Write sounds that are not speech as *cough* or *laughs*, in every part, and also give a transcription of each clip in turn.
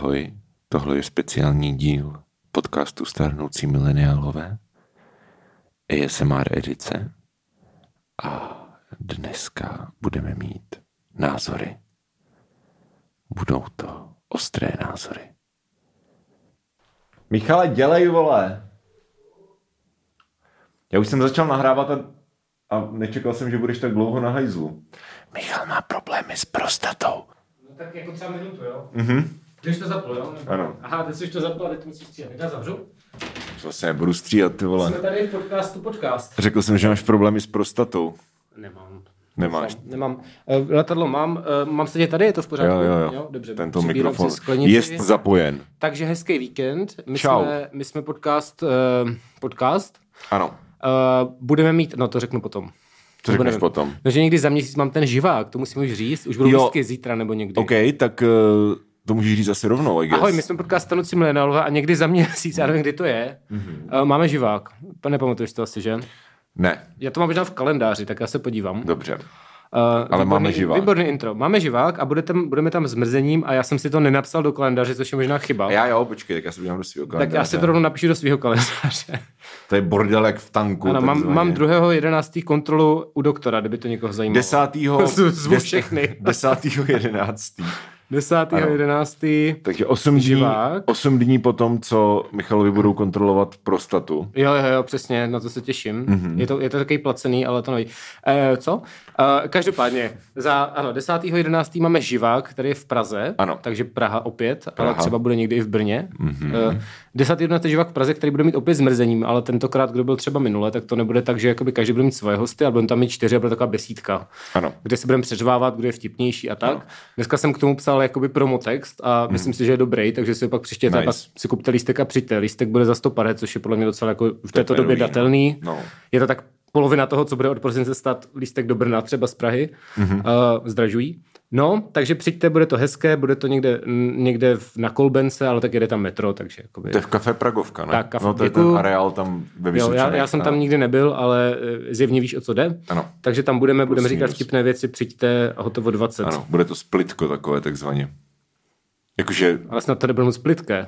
Ahoj, tohle je speciální díl podcastu Starnoucí mileniálové, ASMR edice a dneska budeme mít názory. Budou to ostré názory. Michale, dělej, vole. Já už jsem začal nahrávat a, a nečekal jsem, že budeš tak dlouho na hajzlu. Michal má problémy s prostatou. No tak jako třeba minutu, jo? Mhm. Ty už to zapl, jo? Ano. Aha, ty jsi už to zapl, ale ty musíš stříhat. Já zavřu. Vlastně nebudu stříhat, ty vole. Jsme tady v podcastu podcast. Řekl jsem, že máš problémy s prostatou. Nemám. Nemáš. Nemám. Uh, letadlo mám. Uh, mám sedět tady, je to v pořádku? Jo, jo, jo. dobře. Tento mikrofon je zapojen. Takže hezký víkend. My Čau. jsme, my jsme podcast, uh, podcast. Ano. Uh, budeme mít, no to řeknu potom. Co řekneš nevím. potom? No, že někdy za měsíc mám ten živák, to musím už říct. Už budou Jo. zítra nebo někdy. OK, tak uh, to můžeš říct asi rovnou, I guess. Ahoj, my jsme podcast Stanoci mileniálové a někdy za měsíc, já nevím, kdy to je, mm-hmm. máme živák. Nepamatuješ to asi, že? Ne, Já to mám možná v kalendáři, tak já se podívám. dobře. Uh, Ale máme živák. Výborný intro. Máme živák a bude tam, budeme tam s mrzením a já jsem si to nenapsal do kalendáře, což je možná chyba. A já jo, počkej, tak já se podívám do svého tak kalendáře. já si to rovnou napíšu do svého kalendáře. *laughs* To je bordel jak v tanku. ano, mám, mám druhého jedenáctý kontrolu u doktora, kdyby to někoho zajímalo. Desátýho... *laughs* Zvu- zvu des- všechny. *laughs* Desátýho jedenáctý. Desátýho, Ano. jedenáctý. Takže 8 dní, Živák. 8 dní potom, co Michalovi budou kontrolovat prostatu. Jo, jo, jo, přesně, na to se těším. Mhm. Mm-hmm. Je, to, je to takový placený, ale to nevím. E, co? E, každopádně, za, ano, 10.11. máme živák, který je v Praze, Ano. takže Praha opět, Praha. ale třeba bude někdy i v Brně. Mhm. Mm-hmm. E, 10.11. živák v Praze, který bude mít opět zmrzením, ale tentokrát, kdo byl třeba minule, tak to nebude tak, že jakoby každý bude mít svoje hosty, ale budeme tam mít čtyři a bude taková besídka, Ano. kde se budeme přeřvávat, kdo je vtipnější a tak. Dneska jsem k tomu psal jakoby promotext a myslím si, že je dobrý, takže si pak Mhm. Nice. pak si kupte lístek a přijďte. Lístek bude za 100 pare, což je podle mě docela jako v této době datelný. No. Je to tak polovina toho, co bude od prosince stát lístek do Brna, třeba z Prahy. Mhm. Mm-hmm. Uh, zdražují. No, takže přijďte, bude to hezké, bude to někde, někde v- na Kolbence, ale tak jede tam metro, takže jakoby... To je v kafe Pragovka, ne? Tak, kafe- no to je ten areál tam ve Jo, já, já jsem tam nikdy nebyl, ale eh, zjevně víš, o co jde. Ano. Takže tam budeme, budeme říkat minus. vtipné věci, přijďte a hotovo 20. Ano, bude to splitko takové takzvaně. Jakože... Ale snad to nebude moc plitké.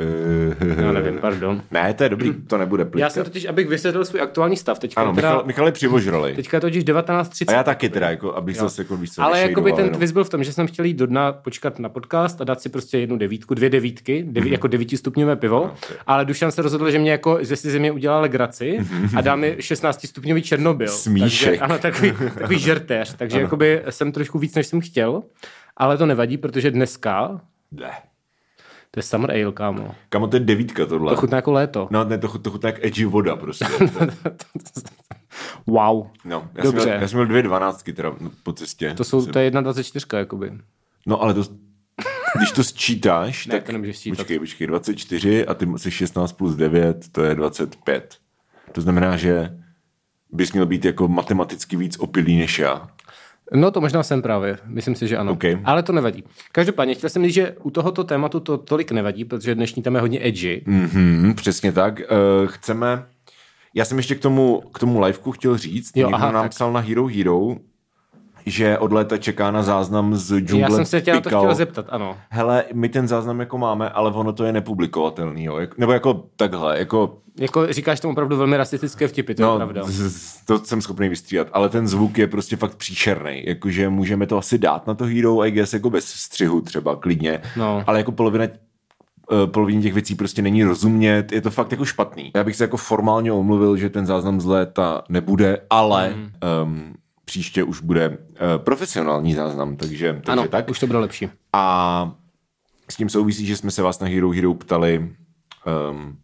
Uh, Já nevím, pardon. Ne, to je dobrý, to nebude plitka. Já jsem totiž, abych vysvětlil svůj aktuální stav, teďka, Ano, teda, Michal, Michal je přivožralej. teďka je totiž 19.30. A já taky teda, jako, abych zase jako víc Ale jakoby nešejdoval ten twist byl v tom, že jsem chtěl jít do dna počkat na podcast a dát si prostě jednu devítku, dvě devítky, deví, jako devítistupňové pivo, Mhm. je- ale Dušan se rozhodl, že mě jako, že si ze mě udělal legraci a dá mi 16 stupňový Černobyl. Smíšek. Takže, ano, takový, takový žertéř, takže jakoby jsem trošku víc, než jsem chtěl, ale to nevadí, protože dneska, Ne. To je Summer Ale, kámo. Kamo, to je devítka tohle. To chutná jako léto. No, ne, to, chut- to chutná jak edgy voda prostě. *laughs* wow. No, já jsem, Dobře. měl, já jsem měl dvě dvanáctky teda po cestě. To, jsou, to je 1,24 jakoby. No, ale to, když to sčítáš, *laughs* Ne, tak... to nemůžeš sčítat. Počkej, počkej, 24 a ty jsi 16 plus 9, to je 25. To znamená, že bys měl být jako matematicky víc opilý než já. No to možná jsem právě, myslím si, že ano. OK. Ale to nevadí. Každopádně chtěl jsem říct, že u tohoto tématu to tolik nevadí, protože dnešní téma je hodně edgy. Mhm, přesně tak. Uh, chceme... Já jsem ještě k tomu, k tomu liveku chtěl říct. Jo, Někdo aha, nám tak. psal na Hero Hero, že od léta čeká na záznam z džungle Já jsem se tě na to chtěl zeptat, ano. Hele, my ten záznam jako máme, ale ono to je nepublikovatelný, jo? Nebo jako takhle, jako Jako říkáš tomu opravdu velmi rasistické vtipy, to je No, pravda. z- z- to jsem schopný vystříhat, ale ten zvuk je prostě fakt příšerný. Jakože můžeme to asi dát na to Hero, I guess, jako bez střihu třeba, klidně. No. Ale jako polovina eh, polovině těch věcí prostě není rozumět, je to fakt jako špatný. Já bych se jako formálně omluvil, že ten záznam z léta nebude, ale Mhm. um, příště už bude uh, profesionální záznam, takže, takže Ano, tak. už to bylo lepší. A s tím souvisí, že jsme se vás na Hero Hero ptali, um,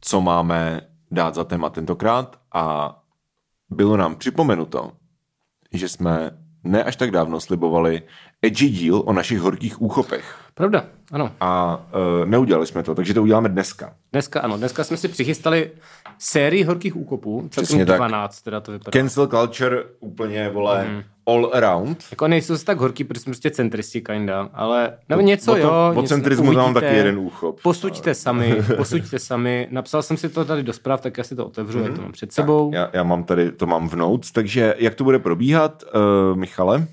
co máme dát za téma tentokrát a bylo nám připomenuto, že jsme ne až tak dávno slibovali edgy díl o našich horkých úchopech. Pravda, ano. A uh, neudělali jsme to, takže to uděláme dneska. Dneska ano, dneska jsme si přichystali sérii horkých úkopů, Přesně celkem tak. 12 teda to vypadá. Cancel culture úplně, vole, Mhm. mm. all around. Jako nejsou tak horký, protože jsme prostě centristi kinda, ale nebo něco o to- jo. o centrismu mám taky jeden úchop. Posuďte sami, *laughs* posuďte sami. Napsal jsem si to tady do zpráv, tak já si to otevřu, já to mám před sebou. Já, já mám tady, to mám v notes, takže jak to bude probíhat, uh, Michale?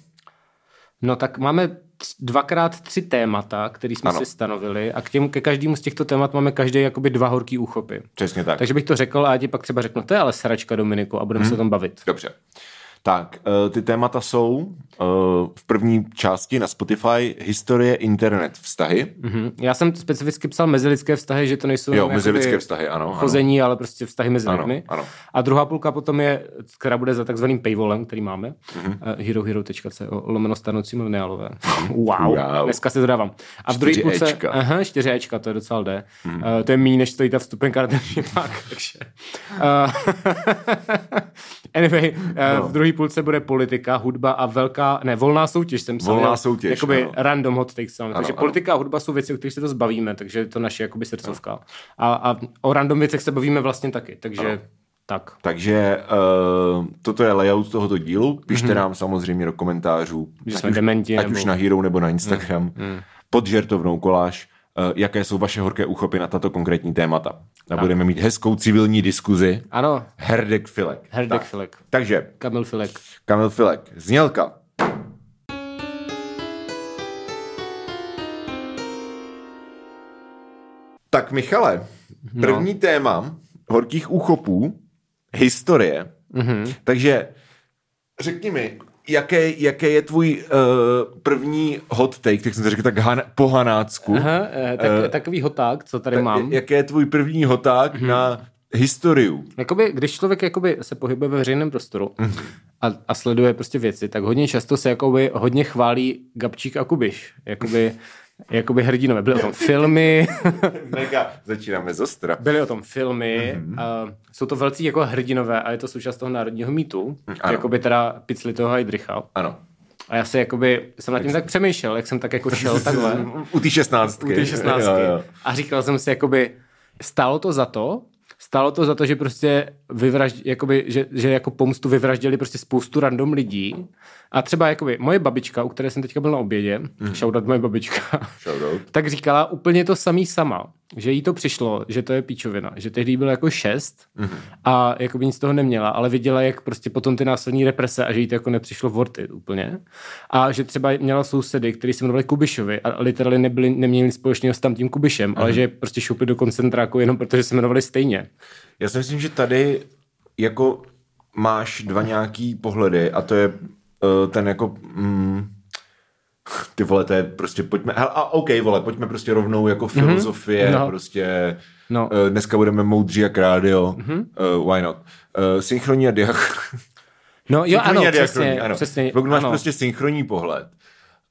No tak máme dvakrát tři témata, které jsme Ano. si stanovili a k těm, ke každému z těchto témat máme každý jakoby dva horký úchopy. Přesně tak. Takže bych to řekl a já ti pak třeba řeknu, to je ale sračka Dominiku a budeme se o tom bavit. Dobře. Tak, eh, ty témata jsou eh, v první části na Spotify historie, internet, vztahy. Mhm. Já jsem specificky psal mezilidské vztahy, že to nejsou Jo, mezilidské vztahy, ano, ano. chození, ale prostě vztahy mezi Ano, lidmi. ano. A druhá půlka potom je, která bude za takzvaným paywallem, který máme, Mhm. mm-hmm. herohero.co lomeno stanoucí mileniálové. *laughs* Wow, Wow. dneska se dodávám. A v druhé Čtyři půlce, Ečka. aha, 4 Ečka, to je docela jde. Mhm. Mm. Uh, to je méně, než stojí ta vstupenka *laughs* takže pak, takže. Uh, anyway, uh, No. v druhé půlce bude politika, hudba a velká, ne, volná soutěž jsem psal. Volná soutěž, Jakoby ano. random hot takes. Ano, takže ano. politika a hudba jsou věci, o kterých se dost bavíme, takže je to naše jakoby srdcovka. A, a o random věcech se bavíme vlastně taky, takže Ano. tak. Takže uh, toto je layout tohoto dílu. Pište mm-hmm. nám samozřejmě do komentářů. Že ať, jsme už, dementi, ať nebo- už na Hero nebo na Instagram, mm. pod žertovnou koláž, jaké jsou vaše horké úchopy na tato konkrétní témata. A budeme mít hezkou civilní diskuzi. Ano, Herdek Filek. Herdek Tak. Filek. Takže, Kamil Filek. Kamil Filek, znělka. Tak Michale, první no. téma horkých úchopů, historie. Mm-hmm. Takže řekni mi, jaké, jaké je tvůj uh, první hot take, tak jsem to řekl tak han, po hanácku. Aha, eh, tak, Eh, takový hoták, co tady mám. Jaké je tvůj první hoták mm-hmm. na historiu? Jakoby, když člověk jakoby se pohybuje ve veřejném prostoru a, a sleduje prostě věci, tak hodně často se jakoby hodně chválí Gabčík a Kubiš. Jakoby, jakoby hrdinové. Byly o tom filmy, *laughs* Mega, začínáme z ostra. byly o tom filmy. A jsou to velcí jako hrdinové a je to součást toho národního mýtu. Ano. Jakoby teda Picli toho Heidricha. Ano. A já se jakoby, jsem nad tím tak přemýšlel, jak jsem tak jako šel *laughs* takhle. U té šestnáctky. u té 16. Jo, jo. A říkal jsem si, jakoby, stálo to za to, stálo to za to, že prostě vyvražd, jakoby, že, že jako pomstu vyvraždili prostě spoustu random lidí. A třeba jakoby moje babička, u které jsem teďka byl na obědě, mm. shoutout moje babička, Shoutout. *laughs* tak říkala úplně to samý sama, že jí to přišlo, že to je píčovina, že tehdy jí bylo jako šest Mhm. a jako by nic z toho neměla, ale viděla, jak prostě potom ty následní represe a že jí to jako nepřišlo worth it úplně. A že třeba měla sousedy, kteří se jmenovali Kubišovi a literally nebyli, neměli nic společného s tam tím Kubišem, Mhm. ale že je prostě šoupli do koncentráku jenom protože se jmenovali stejně. Já si myslím, že tady jako máš dva nějaký pohledy a to je uh, ten jako mm, ty vole, to je prostě pojďme, hele, a OK, vole, pojďme prostě rovnou jako filozofie, No. no. prostě No. uh, dneska budeme moudří jak rádio, mm-hmm. uh, why not. Uh, synchronní a diach... No jo, ano, synchronní přesně, ano. přesně, Pokud máš ano. prostě synchronní pohled,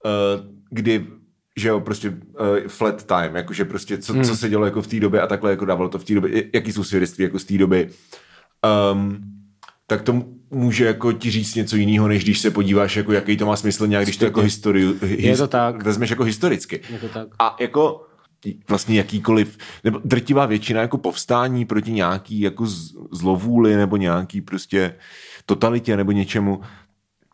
uh, kdy že jo, prostě uh, flat time, jakože prostě co, hmm. co se dělo jako v té době a takhle jako dávalo to v té době, jaký jsou svědectví jako z té doby, um, tak to může jako ti říct něco jiného, než když se podíváš, jako jaký to má smysl nějak, když to jako historii, Je to tak. vezmeš jako historicky. Je to tak. A jako vlastně jakýkoliv, nebo drtivá většina jako povstání proti nějaký jako zlovůli nebo nějaký prostě totalitě nebo něčemu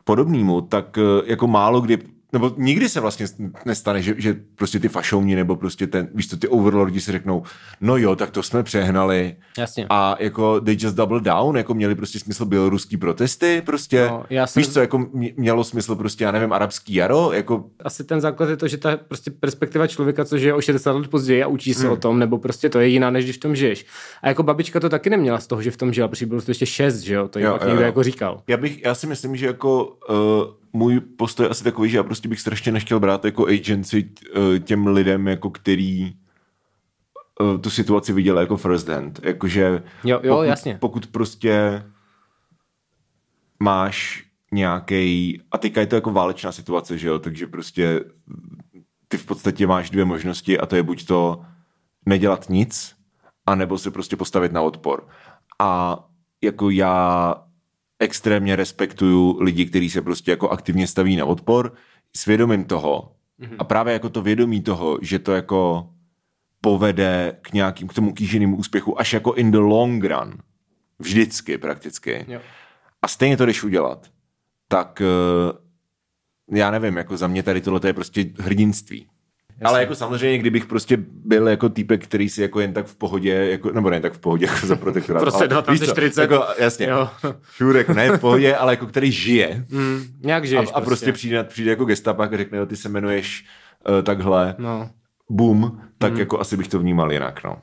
podobnému, tak eh, jako málo kdy nebo nikdy se vlastně nestane, že, že prostě ty fašouni nebo prostě ten, víš co, ty overlordi si řeknou, no jo, tak to jsme přehnali. Jasně. A jako they just double down, jako měli prostě smysl běloruský protesty, prostě, No, já jsem- víš co, jako mě- mělo smysl prostě, já nevím, arabský jaro, jako asi ten základ je to, že ta prostě perspektiva člověka, co žije o 60 let později a učí se hmm. o tom, nebo prostě to je jiná, než když v tom žiješ. A jako babička to taky neměla z toho, že v tom žila, protože bylo to ještě 6, že jo, to Jo, pak jo, někdo jo. jako říkal. Já, bych, já si myslím, že jako uh, můj postoj je asi takový, že já prostě bych strašně nechtěl brát jako agency uh, těm lidem, jako který uh, tu situaci viděli jako first hand. Jakože Jo, jo, pokud, jasně. pokud prostě máš nějaký a teďka je to jako válečná situace, že jo, takže prostě ty v podstatě máš dvě možnosti a to je buď to nedělat nic, anebo se prostě postavit na odpor. A jako já extrémně respektuju lidi, kteří se prostě jako aktivně staví na odpor, s vědomím toho mm-hmm. a právě jako to vědomí toho, že to jako povede k nějakým, k tomu kýženému úspěchu až jako in the long run. Vždycky prakticky. Jo. A stejně to jdeš udělat. Tak eh, já nevím, jako za mě tady tohle je prostě hrdinství. Ale jako samozřejmě, kdybych prostě byl jako týpek, který si jako jen tak v pohodě, jako, nebo ne jen tak v pohodě, *laughs* jako za protektorát. Prostě ale no, tam víš jsi co, 40. Jako, jasně, Jo. sure, jako ne v pohodě, ale jako který žije. Mm, nějak A, žiješ a prostě přijde, přijde jako gestapák a řekne, jo, ty se jmenuješ uh, takhle, No. boom, tak jako asi bych to vnímal jinak, no.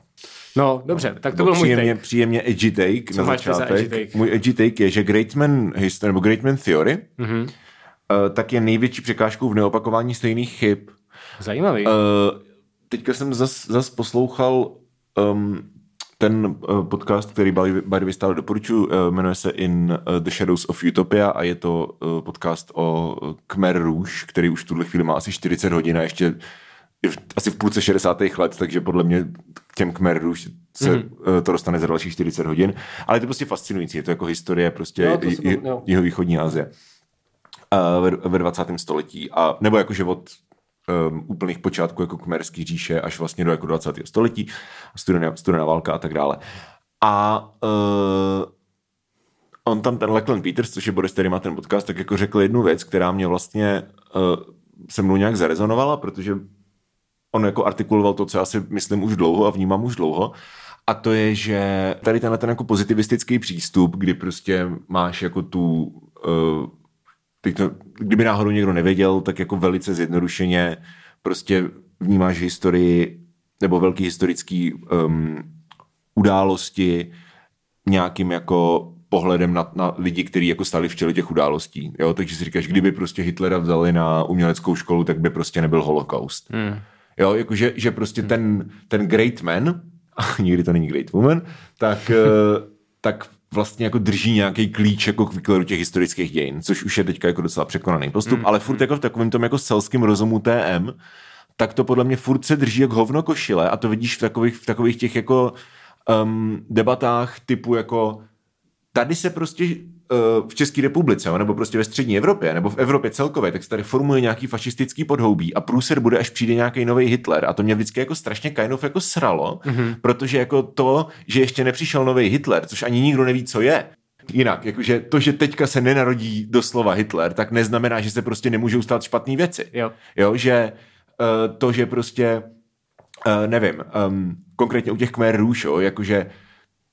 no, dobře, tak to byl můj příjemně, take. příjemně edgy take Co na začátek. edgy take? Můj edgy take je, že Greatman history, nebo Greatman theory, Mhm. mm-hmm. uh, tak je největší překážkou v neopakování stejných chyb. Zajímavý. Uh, teďka jsem zas, zas poslouchal um, ten uh, podcast, který by, the stále doporučuji, uh, jmenuje se In uh, the Shadows of Utopia a je to uh, podcast o Khmer Rouge, který už v tuhle chvíli má asi 40 hodin a ještě je v, asi v půlce 60. let, takže podle mě k těm Khmer Rouge se Mhm. mm-hmm. uh, to dostane za dalších 40 hodin. Ale je to prostě fascinující, je to jako historie prostě Jo, to j- j- jo. jihovýchodní Asie uh, ve, ve 20. století. A, nebo jakože od um, úplných počátků jako kmerský říše až vlastně do jako 20. století, studená, studená válka a tak dále. A uh, on tam, ten Lachlan Peters, což je Boris, který má ten podcast, tak jako řekl jednu věc, která mě vlastně uh, se mnou nějak zarezonovala, protože on jako artikuloval to, co já si myslím už dlouho a vnímám už dlouho. A to je, že tady tenhle ten jako pozitivistický přístup, kdy prostě máš jako tu, uh, teď to, kdyby náhodou někdo nevěděl, tak jako velice zjednodušeně prostě vnímáš historii nebo velký historický um, události nějakým jako pohledem na, na lidi, kteří jako stali v čele těch událostí. Jo? Takže si říkáš, kdyby prostě Hitlera vzali na uměleckou školu, tak by prostě nebyl holokaust. Hmm. Jo, jakože že prostě ten, ten great man, a *laughs* nikdy to není great woman, tak, eh, tak vlastně jako drží nějaký klíč jako k výkladu těch historických dějin, což už je teďka jako docela překonaný postup, ale furt jako v takovém tom jako selském rozumu TM, tak to podle mě furt se drží jak hovno košile a to vidíš v takových, v takových těch jako um, debatách typu jako tady se prostě v České republice, nebo prostě ve střední Evropě, nebo v Evropě celkově, tak se tady formuje nějaký fašistický podhoubí a průser bude, až přijde nějaký nový Hitler. A to mě vždycky jako strašně of jako sralo, mm-hmm. protože jako to, že ještě nepřišel nový Hitler, což ani nikdo neví, co je, Jinak, jakože to, že teďka se nenarodí doslova Hitler, tak neznamená, že se prostě nemůžou stát špatné věci. Jo. jo že uh, to, že prostě uh, nevím, um, konkrétně u těch Khmer Rouge, jo, jakože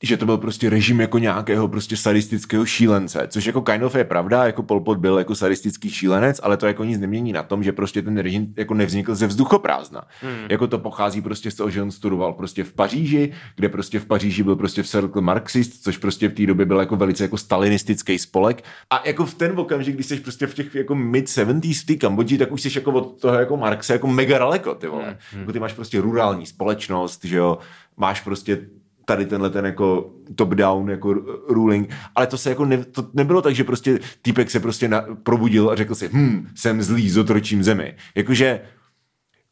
že to byl prostě režim jako nějakého prostě sadistického šílence, což jako kind of je pravda, jako Pol Pot byl jako sadistický šílenec, ale to jako nic nemění na tom, že prostě ten režim jako nevznikl ze vzduchoprázdna. Hmm. Jako to pochází prostě z toho, že on studoval prostě v Paříži, kde prostě v Paříži byl prostě v Circle Marxist, což prostě v té době byl jako velice jako stalinistický spolek. A jako v ten okamžik, když jsi prostě v těch jako mid 70s v té Kambodži, tak už jsi jako od toho jako Marxe jako mega daleko, ty vole. Hmm. Jako ty máš prostě rurální společnost, že jo, máš prostě tady tenhle ten jako top-down jako ruling, ale to se jako ne, to nebylo tak, že prostě týpek se prostě na, probudil a řekl si, hm, jsem zlý, zotročím zemi. Jakože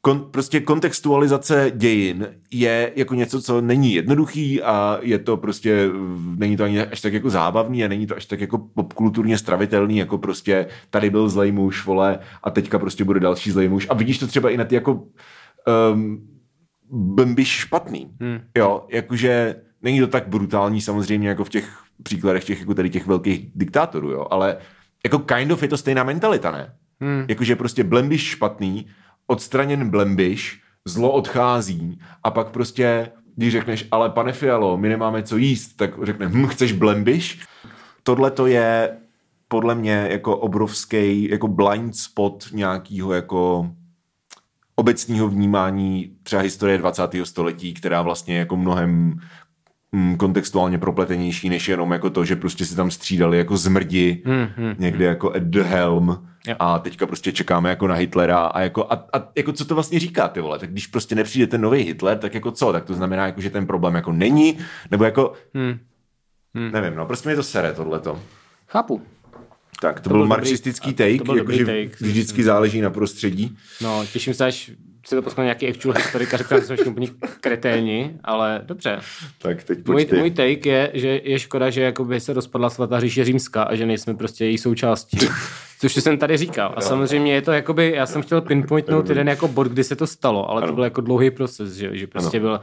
kon, prostě kontextualizace dějin je jako něco, co není jednoduchý a je to prostě, není to ani až tak jako zábavný a není to až tak jako popkulturně stravitelný, jako prostě tady byl zlej muž, vole, a teďka prostě bude další zlej muž. A vidíš to třeba i na ty jako um, bmbiš špatný. Hmm. Jo, jakože není to tak brutální samozřejmě jako v těch příkladech těch, jako tady těch velkých diktátorů, jo, ale jako kind of je to stejná mentalita, ne? Hmm. Jakože prostě blembiš špatný, odstraněn blembiš, zlo odchází a pak prostě, když řekneš, ale pane Fialo, my nemáme co jíst, tak řekne, hm, chceš blembiš? Tohle to je podle mě jako obrovský jako blind spot nějakýho jako obecného vnímání třeba historie 20. století, která vlastně je jako mnohem mm, kontextuálně propletenější, než jenom jako to, že prostě si tam střídali jako zmrdi Hmm, hmm, někde jako at the helm Jo. a teďka prostě čekáme jako na Hitlera a jako, a, a jako co to vlastně říká ty vole, tak když prostě nepřijde ten nový Hitler, tak jako co, tak to znamená jako, že ten problém jako není, nebo jako, Hmm. nevím, no prostě mi to sere tohleto. Chápu. Tak, to, To byl byl dobrý- marxistický to take, byl dobrý jakože take. vždycky záleží na prostředí. No, těším se, až si to poslal nějaký actual historik a řekne, že jsme všichni úplně kreténi, ale dobře. Tak teď Můj, můj take je, že je škoda, že jakoby se rozpadla svatá říše římská a že nejsme prostě její součástí. *laughs* Což jsem tady říkal. A samozřejmě je to jakoby, já jsem chtěl pinpointnout jeden jako bod, kdy se to stalo, ale to byl jako dlouhý proces, že, že prostě byl,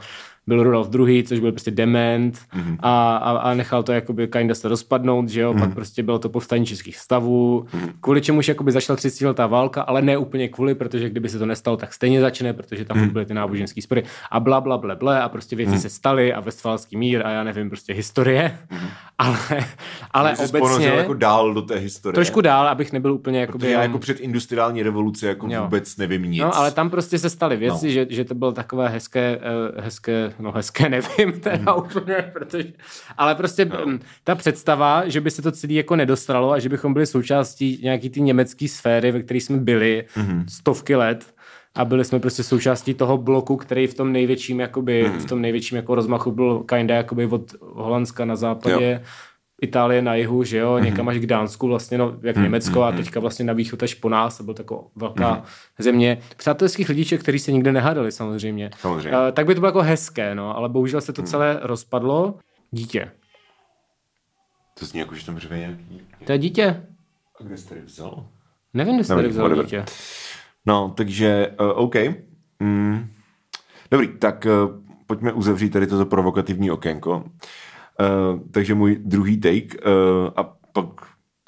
byl Rudolf II., což byl prostě dement mm-hmm. a, a, a, nechal to jakoby kinda se rozpadnout, že jo, mm-hmm. pak prostě bylo to povstání českých stavů, mm-hmm. kvůli čemuž jakoby začala 30 letá válka, ale ne úplně kvůli, protože kdyby se to nestalo, tak stejně začne, protože tam mm-hmm. byly ty náboženské spory a bla, bla, bla, bla a prostě věci mm-hmm. se staly a Westfalský mír a já nevím, prostě historie, mm-hmm. ale, ale obecně... jako dál do té historie. Trošku dál, abych nebyl úplně jakoby... Protože já jako před industriální revoluci jako jo. vůbec nevím nic. No, ale tam prostě se staly věci, no. že, že to bylo takové hezké, uh, hezké, no hezké nevím teda hmm. úplně, protože, ale prostě no. Mm, ta představa, že by se to celé jako nedostralo a že bychom byli součástí nějaký ty německé sféry, ve které jsme byli mm-hmm. stovky let, a byli jsme prostě součástí toho bloku, který v tom největším, jakoby, mm. v tom největším jako rozmachu byl kinda jakoby od Holandska na západě jo. Itálie na jihu, že jo, mm-hmm. někam až k Dánsku, vlastně, no, jak mm-hmm. Německo a mhm. teďka vlastně na východ až po nás, to byl taková velká země přátelských lidíček, kteří se nikde nehádali samozřejmě. samozřejmě. Uh, tak by to bylo jako hezké, no, ale bohužel se to celé rozpadlo. Dítě. To zní jako, že tam řve nějaký... To je dítě. A kde jsi tady vzal? Nevím, kde jsi tady vzal whatever. dítě. No, takže, uh, OK. Mm. Dobrý, tak uh, pojďme uzavřít tady toto provokativní okénko. Uh, takže můj druhý take uh, a pak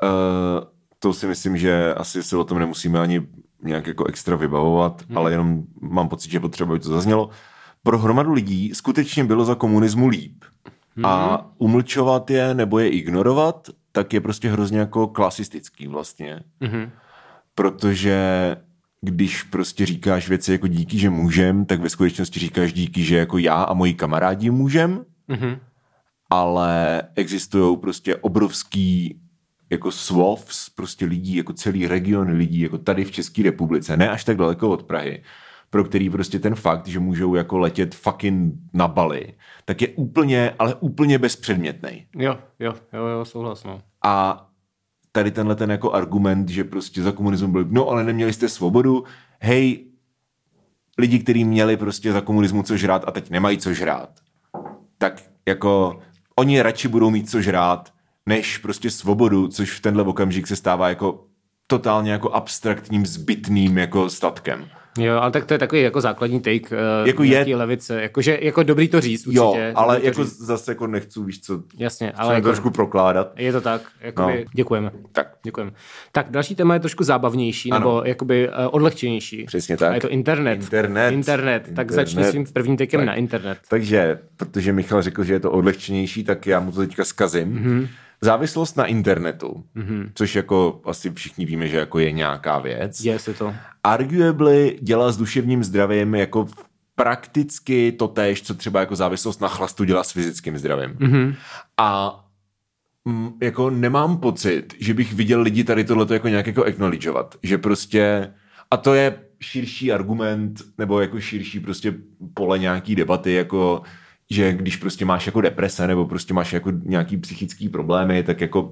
uh, to si myslím, že asi se o tom nemusíme ani nějak jako extra vybavovat, hmm. ale jenom mám pocit, že potřeba, aby to zaznělo. Pro hromadu lidí skutečně bylo za komunismu líp. Hmm. A umlčovat je nebo je ignorovat, tak je prostě hrozně jako klasistický vlastně. Hmm. Protože když prostě říkáš věci jako díky, že můžem, tak ve skutečnosti říkáš díky, že jako já a moji kamarádi můžem. Hmm ale existují prostě obrovský jako swaths prostě lidí, jako celý region lidí, jako tady v České republice, ne až tak daleko od Prahy, pro který prostě ten fakt, že můžou jako letět fucking na Bali, tak je úplně, ale úplně bezpředmětný. Jo, jo, jo, jo, souhlas, no. A tady tenhle ten jako argument, že prostě za komunismu byl, no ale neměli jste svobodu, hej, lidi, kteří měli prostě za komunismu co žrát a teď nemají co žrát, tak jako oni radši budou mít co žrát, než prostě svobodu, což v tenhle okamžik se stává jako totálně jako abstraktním, zbytným jako statkem. Jo, ale tak to je takový jako základní take uh, jako je, levice. Jakože, jako dobrý to říct určitě. Jo, ale jako říct. zase jako nechci, víš co, Jasně, ale jako, trošku prokládat. Je to tak, jakoby, no. děkujeme. Tak. Děkujeme. Tak další téma je trošku zábavnější, ano. nebo jakoby uh, odlehčenější. Přesně tak. A je to internet. Internet. Internet. internet. Tak začni svým prvním takem tak. na internet. Takže, protože Michal řekl, že je to odlehčenější, tak já mu to teďka zkazím. Mm-hmm. Závislost na internetu, mm-hmm. což jako asi všichni víme, že jako je nějaká věc. Je se to. Arguably dělá s duševním zdravím jako prakticky to též, co třeba jako závislost na chlastu dělá s fyzickým zdravím. Mm-hmm. A m, mm, jako nemám pocit, že bych viděl lidi tady tohleto jako nějak jako acknowledgeovat, že prostě a to je širší argument, nebo jako širší prostě pole nějaký debaty, jako že když prostě máš jako deprese nebo prostě máš jako nějaký psychický problémy, tak jako uh,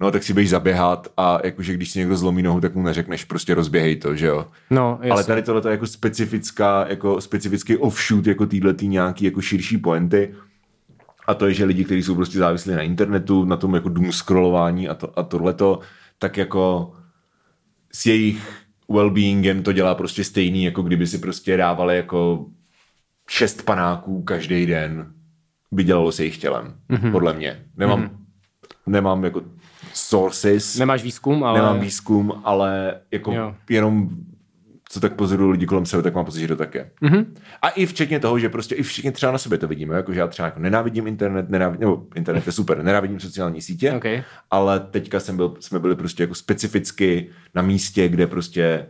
no tak si běž zaběhat a jakože když si někdo zlomí nohu, tak mu neřekneš prostě rozběhej to, že jo. No, jasně. Ale tady tohle je jako specifická, jako specifický offshoot jako týhle tý nějaký jako širší pointy a to je, že lidi, kteří jsou prostě závislí na internetu, na tom jako doom scrollování a, to, a tohleto, tak jako s jejich well-beingem to dělá prostě stejný, jako kdyby si prostě dávali jako šest panáků každý den by dělalo se jejich tělem, mm-hmm. podle mě. Nemám, mm-hmm. nemám jako sources. Nemáš výzkum, ale... Nemám výzkum, ale jako jo. jenom co tak pozoruju lidi kolem sebe, tak mám pocit, že to také. Mm-hmm. A i včetně toho, že prostě i všichni třeba na sebe to vidíme, jako že já třeba jako nenávidím internet, nenávidím, nebo internet je super, nenávidím sociální sítě, okay. ale teďka jsem byl, jsme byli prostě jako specificky na místě, kde prostě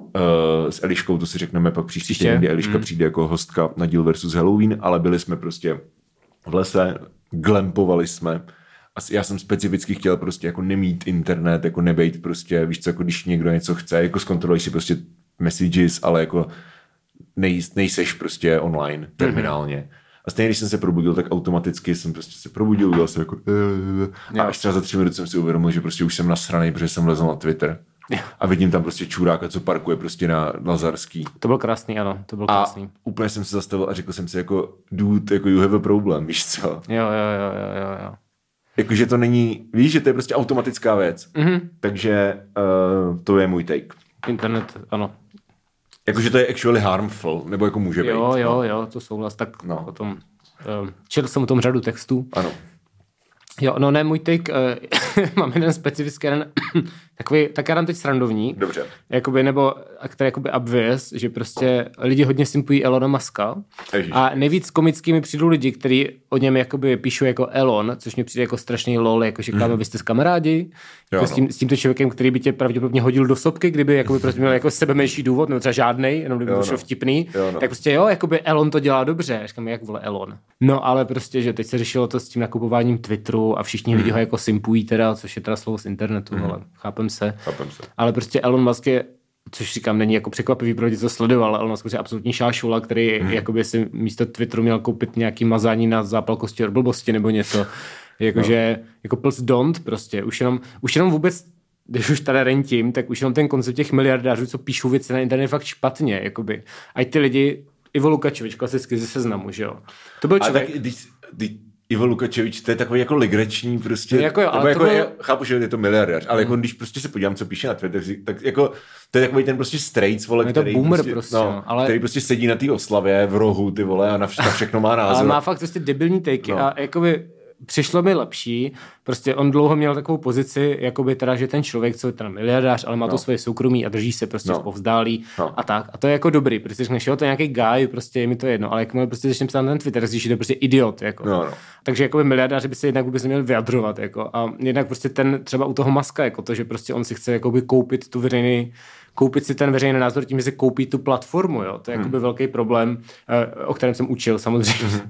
Uh, s Eliškou, to si řekneme pak příští týden, kdy Eliška mm. přijde jako hostka na díl versus Halloween, ale byli jsme prostě v lese, glempovali jsme. A já jsem specificky chtěl prostě jako nemít internet, jako nebejt prostě, víš co, jako když někdo něco chce, jako zkontroluj si prostě messages, ale jako nej, nejseš prostě online mhm. terminálně. Mm-hmm. A stejně, když jsem se probudil, tak automaticky jsem prostě se probudil, udělal jsem jako a až třeba za tři minuty jsem si uvědomil, že prostě už jsem nasraný, protože jsem lezl na Twitter a vidím tam prostě čuráka, co parkuje prostě na Lazarský. To byl krásný, ano, to byl krásný. A úplně jsem se zastavil a řekl jsem si jako, dude, jako you have a problem, víš co? Jo, jo, jo, jo, jo. jo. Jakože to není, víš, že to je prostě automatická věc. Mm-hmm. Takže uh, to je můj take. Internet, ano. Jakože to je actually harmful, nebo jako může být. Jo, jo, no. jo, to souhlas. Tak No. no. potom, um, četl jsem o tom řadu textů. Ano. Jo, no ne, můj take, uh, *laughs* mám jeden specifický, jeden, takový, tak já dám teď srandovní. Dobře. Jakoby, nebo, a který jakoby obvious, že prostě lidi hodně simpují Elona Muska. Ježiš. A nejvíc komický mi přijdou lidi, kteří o něm jakoby píšou jako Elon, což mi přijde jako strašný lol, jako že kámo, vy jste s kamarádi, jako no. s, tím, s, tímto člověkem, který by tě pravděpodobně hodil do sopky, kdyby jakoby *laughs* prostě měl jako sebe menší důvod, nebo třeba žádnej, jenom kdyby Jo, byl no. vtipný, Jo, no. tak prostě jo, jakoby Elon to dělá dobře. Říkám, jak vole Elon. No ale prostě, že teď se řešilo to s tím nakupováním Twitteru a všichni Hmm. lidi ho jako simpují teda, což je teda slovo z internetu, ale chápem se. Chápem se. Ale prostě Elon Musk je což říkám, není jako překvapivý pro lidi, co sledoval, ale Elon Musk je absolutní šášula, který hmm. jakoby si místo Twitteru měl koupit nějaký mazání na zápalkosti od blbosti nebo něco. Jakože, no. jako plus don't prostě. Už jenom, už jenom vůbec když už tady rentím, tak už jenom ten koncept těch miliardářů, co píšou věci na internet, je fakt špatně, jakoby. Ať ty lidi, Ivo Lukačevič, klasicky ze seznamu, že jo. To byl A člověk, tak když, když Ivo Lukačevič, to je takový jako legrační prostě. Jako jo, ale jako, to byl- já chápu, že je to miliardář, ale jako když prostě se podívám, co píše na Twitter, tak jako to je takový ten prostě straight, vole, Je to který, boomer prostě, prostě, no, no, ale- který prostě sedí na té oslavě v rohu, ty vole, a na, vš- na všechno má názor. *laughs* Ale má fakt prostě debilní takey No. no. a jakoby přišlo mi lepší, prostě on dlouho měl takovou pozici, jakoby teda, že ten člověk, co je teda miliardář, ale má no. to svoje soukromí a drží se prostě No. povzdálí No. a tak. A to je jako dobrý, protože řekneš, jo, to je nějaký guy, prostě je mi to jedno, ale jakmile prostě začne psát na ten Twitter, zjistíš, že to je prostě idiot, jako. No, no. Takže jakoby miliardáři by se jednak vůbec neměli vyjadřovat, jako. A jednak prostě ten třeba u toho Maska, jako to, že prostě on si chce jakoby koupit tu veřejný koupit si ten veřejný názor tím, že si koupí tu platformu, jo. To je jakoby velký problém, eh, o kterém jsem učil samozřejmě.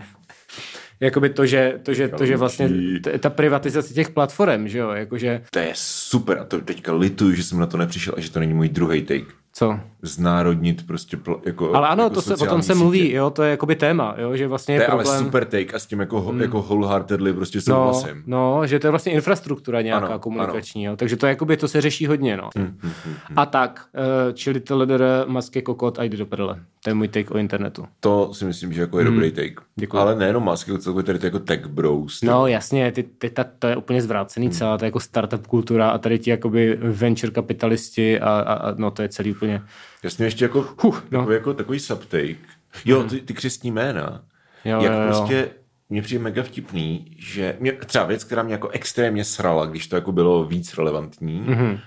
Jakoby to, že, to, že, to, že vlastně t- ta privatizace těch platform, že jo, jakože, To je super a to teďka lituju, že jsem na to nepřišel a že to není můj druhý take. co? Znárodnit prostě pl- jako Ale ano, jako to se, o tom se sítě. mluví, jo, to je jakoby téma, jo, že vlastně To je je ale problém... super take a s tím jako, hmm. jako wholeheartedly prostě No, souhlasím. no, že to je vlastně infrastruktura nějaká Ano, ano, komunikační, jo. takže to je jakoby, to se řeší hodně, no. Hmm, hmm, hmm. A tak, uh, čili to LDR, masky kokot a jde do prdele. To je můj take o internetu. To si myslím, že jako je dobrý take. Hmm. Děkuji. Ale nejenom Musk, jako celkově tady to jako tech bros. ty No jasně, ty, ty, ta, to je úplně zvrácený Hmm. celá, to je jako startup kultura a tady ti jakoby venture kapitalisti a, a, a no to je celý úplně... Jasně ještě jako, Huh, no. takový, jako takový subtake. Jo, ty, ty křestní jména. Jo, jak jo, jo. prostě mně přijde mega vtipný, že mě, třeba věc, která mě jako extrémně srala, když to jako bylo víc relevantní, Mhm. mm-hmm.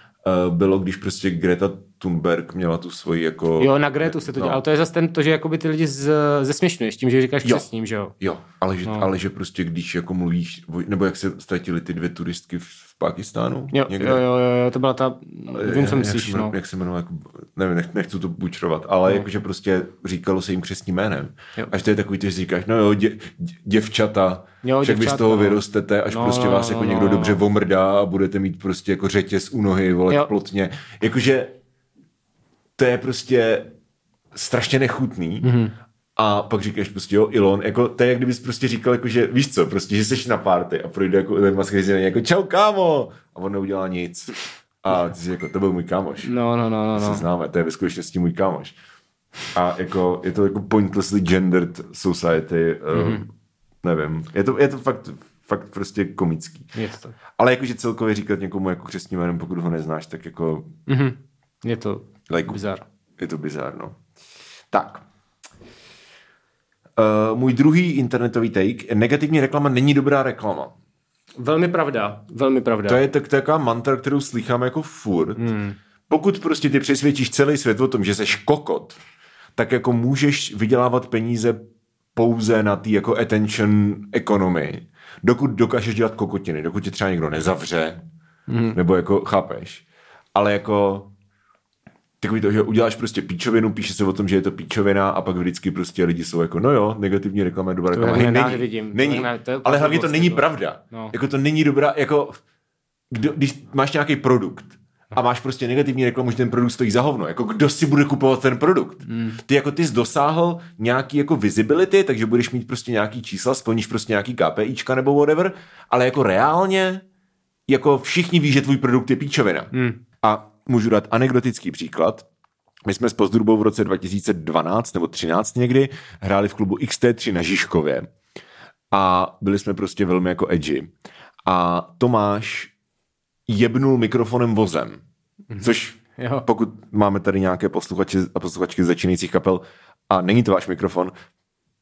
uh, bylo, když prostě Greta Thunberg měla tu svoji jako... Jo, na Gretu se to dělá, No. ale to je zase ten, to, že jakoby ty lidi z, zesměšňuješ tím, že říkáš Jo. křesním, že jo. Jo, ale že, no. ale že prostě když jako mluvíš, nebo jak se ztratili ty dvě turistky v, Pakistánu? Jo, jo, jo, jo, jo, to byla ta, vím, co jak myslíš, se jmenuje, no. Jak se jmenuje, jako, nevím, nech, nechci to bučrovat, ale no. jakože prostě říkalo se jim křesním jménem. Jo. Až to je takový, ty říkáš, no jo, dě, dě, děvčata, Jo, však vy z toho no. vyrostete, až No, prostě no, vás no, jako no, někdo no. dobře vomrdá a budete mít prostě jako řetěz u nohy, vole, Jo. plotně. Jakože je prostě strašně nechutný. Mhm. Mm-hmm. A pak říkáš prostě, jo, Elon, jako, to je jak kdybys prostě říkal, jako, že víš co, prostě, že jsi na party a projde jako a říká jako, čau kámo, a on neudělá nic. A ty jsi jako, to byl můj kámoš. No, no, no, no, Se no. známe, to je ve skutečnosti můj kámoš. A jako, je to jako pointlessly gendered society, mm-hmm. Mhm. um, nevím, je to, je to fakt, fakt prostě komický. Je to. Ale jakože celkově říkat někomu jako křesním jménem, pokud ho neznáš, tak jako Mhm. Je to Like- bizar. je to bizár, no. Tak. Uh, můj druhý internetový take. Negativní reklama není dobrá reklama. Velmi pravda, velmi pravda. To je tak, taková mantra, kterou slychám jako furt. Hmm. Pokud prostě ty přesvědčíš celý svět o tom, že jsi kokot, tak jako můžeš vydělávat peníze pouze na té jako attention economy, dokud dokážeš dělat kokotiny, dokud tě třeba někdo nezavře, hmm. nebo jako chápeš. Ale jako takový to, že uděláš prostě píčovinu, píše se o tom, že je to píčovina a pak vždycky prostě lidi jsou jako, no jo, negativní reklama je dobrá reklama. já Hej, nenávidím. To není, ne- to je ale hlavně to není jako. pravda. No. Jako to není dobrá, jako kdo, když máš nějaký produkt a máš prostě negativní reklamu, že ten produkt stojí za hovno, jako kdo si bude kupovat ten produkt? Hmm. Ty jako ty jsi dosáhl nějaký jako visibility, takže budeš mít prostě nějaký čísla, splníš prostě nějaký KPIčka nebo whatever, ale jako reálně jako všichni ví, že tvůj produkt je píčovina. Hmm. A můžu dát anekdotický příklad. My jsme s Pozdrubou v roce 2012 nebo 13 někdy hráli v klubu XT3 na Žižkově a byli jsme prostě velmi jako edgy. A Tomáš jebnul mikrofonem vozem, což Jo. pokud máme tady nějaké posluchače a posluchačky z začínajících kapel a není to váš mikrofon,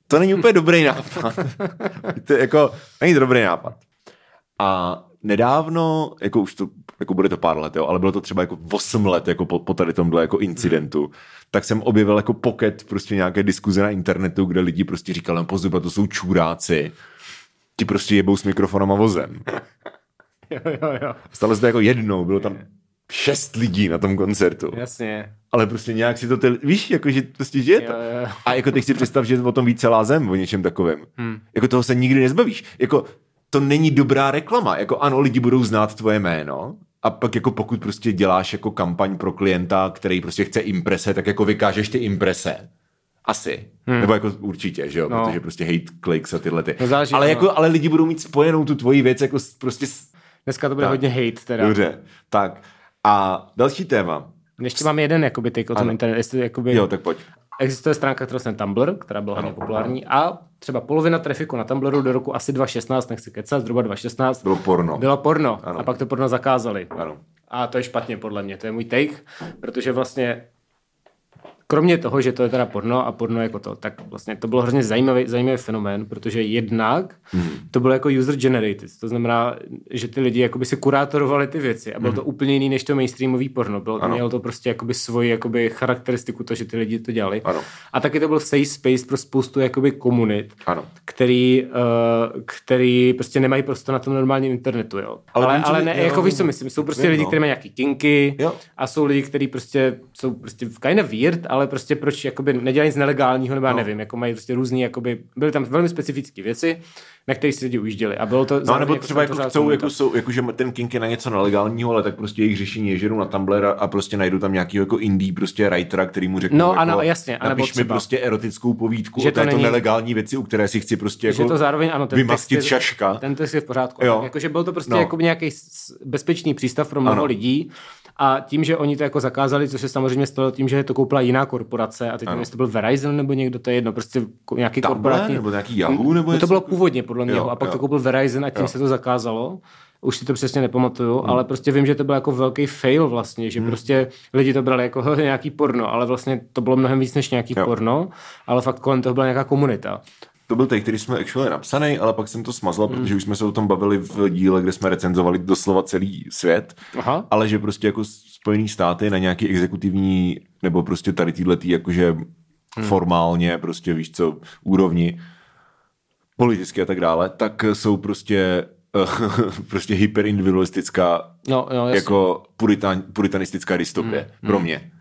to není úplně dobrý nápad. *laughs* to je jako, není to dobrý nápad. A nedávno, jako už to, jako bude to pár let, jo, ale bylo to třeba jako 8 let jako po, po tady tomhle jako incidentu, mm. tak jsem objevil jako pocket prostě nějaké diskuze na internetu, kde lidi prostě říkali, no pozor, to jsou čůráci, ti prostě jebou s mikrofonem a vozem. *laughs* Jo, jo, jo. Stalo se to jako jednou, bylo tam šest lidí na tom koncertu. Jasně. Ale prostě nějak si to, ty, víš, jako že prostě žije to. Jo, jo. A jako teď si představ, že o tom ví celá zem, o něčem takovém. Hmm. Jako toho se nikdy nezbavíš. Jako to není dobrá reklama. Jako ano, lidi budou znát tvoje jméno, a pak jako pokud prostě děláš jako kampaň pro klienta, který prostě chce imprese, tak jako vykážeš ty imprese. Asi. Hmm. Nebo jako určitě, že jo, No. protože prostě hate clicks a tyhle ty. No záleží, ale, ano. jako, ale lidi budou mít spojenou tu tvoji věc jako prostě s... Dneska to bude Tak. hodně hate teda. Dobře, tak. A další téma. Ještě mám jeden jakoby take o tom internetu. Jestli, jakoby, Jo, tak pojď. Existuje stránka, kterou jsem Tumblr, která byla hodně populární a třeba polovina trafiku na Tumblru do roku asi 2016, nechci kecat, zhruba 2016, Bylo porno. bylo porno Ano. a pak to porno zakázali. Ano. A to je špatně podle mě, to je můj take, protože vlastně kromě toho, že to je teda porno a porno jako to, tak vlastně to bylo hrozně zajímavý, zajímavý fenomén, protože jednak Mhm. to bylo jako user generated, to znamená, že ty lidi jakoby si kurátorovali ty věci a bylo to úplně jiný než to mainstreamový porno. Bylo. Ano. mělo to prostě jakoby svoji jakoby charakteristiku, to, že ty lidi to dělali. Ano. A taky to byl safe space pro spoustu jakoby komunit, Ano. který, uh, který prostě nemají prostor na tom normálním internetu, jo. Ale Ale, ale, ne, jo, jako víš, co myslím, jsou prostě Vím, lidi, no. kteří mají nějaký kinky Jo. a jsou lidi, kteří prostě jsou prostě kind of weird, ale prostě proč jakoby nedělají nic nelegálního, nebo já No. nevím, jako mají prostě různý, jakoby, byly tam velmi specifické věci, na které si lidi ujížděli a bylo to No, nebo třeba jako chcou, jako, jsou, jako, že ten kink je na něco nelegálního, ale tak prostě jejich řešení je, že jdou na Tumblr a, a prostě najdou tam nějaký jako indie prostě writera, který mu řekne, No, jako, ano, jasně, anebo napiš mi třeba- prostě erotickou povídku Že o to této není- nelegální věci, u které si chci prostě jako že to zároveň, ano, ten vymastit text je, šaška. Ten text je v pořádku. Jo. Byl to prostě No. jako nějaký bezpečný přístav pro mnoho ano. lidí a tím, že oni to jako zakázali, což se samozřejmě stalo tím, že to koupila jiná korporace a teď nevím, jestli to byl Verizon nebo někdo, to je jedno, prostě nějaký Tumblr, korporátní... nebo nějaký Yahoo, nebo no, něco to bylo původně podle mě, Jo, a pak jo. to koupil Verizon a tím Jo. se to zakázalo. Už si to přesně nepamatuju, Hmm. ale prostě vím, že to byl jako velký fail vlastně, že prostě lidi to brali jako "Hele, nějaký porno, ale vlastně to bylo mnohem víc než nějaký Jo. porno, ale fakt kolem toho byla nějaká komunita. To byl ten, který jsme actually napsaný, ale pak jsem to smazal, Hmm. protože už jsme se o tom bavili v díle, kde jsme recenzovali doslova celý svět. Aha. Ale že prostě jako Spojený státy na nějaký exekutivní nebo prostě tady týhletý jakože Hmm. formálně prostě víš co, úrovni politicky a tak dále, tak jsou prostě *laughs* prostě hyperindividualistická No, no, jako puritan, puritanistická dystopie Hmm. pro mě.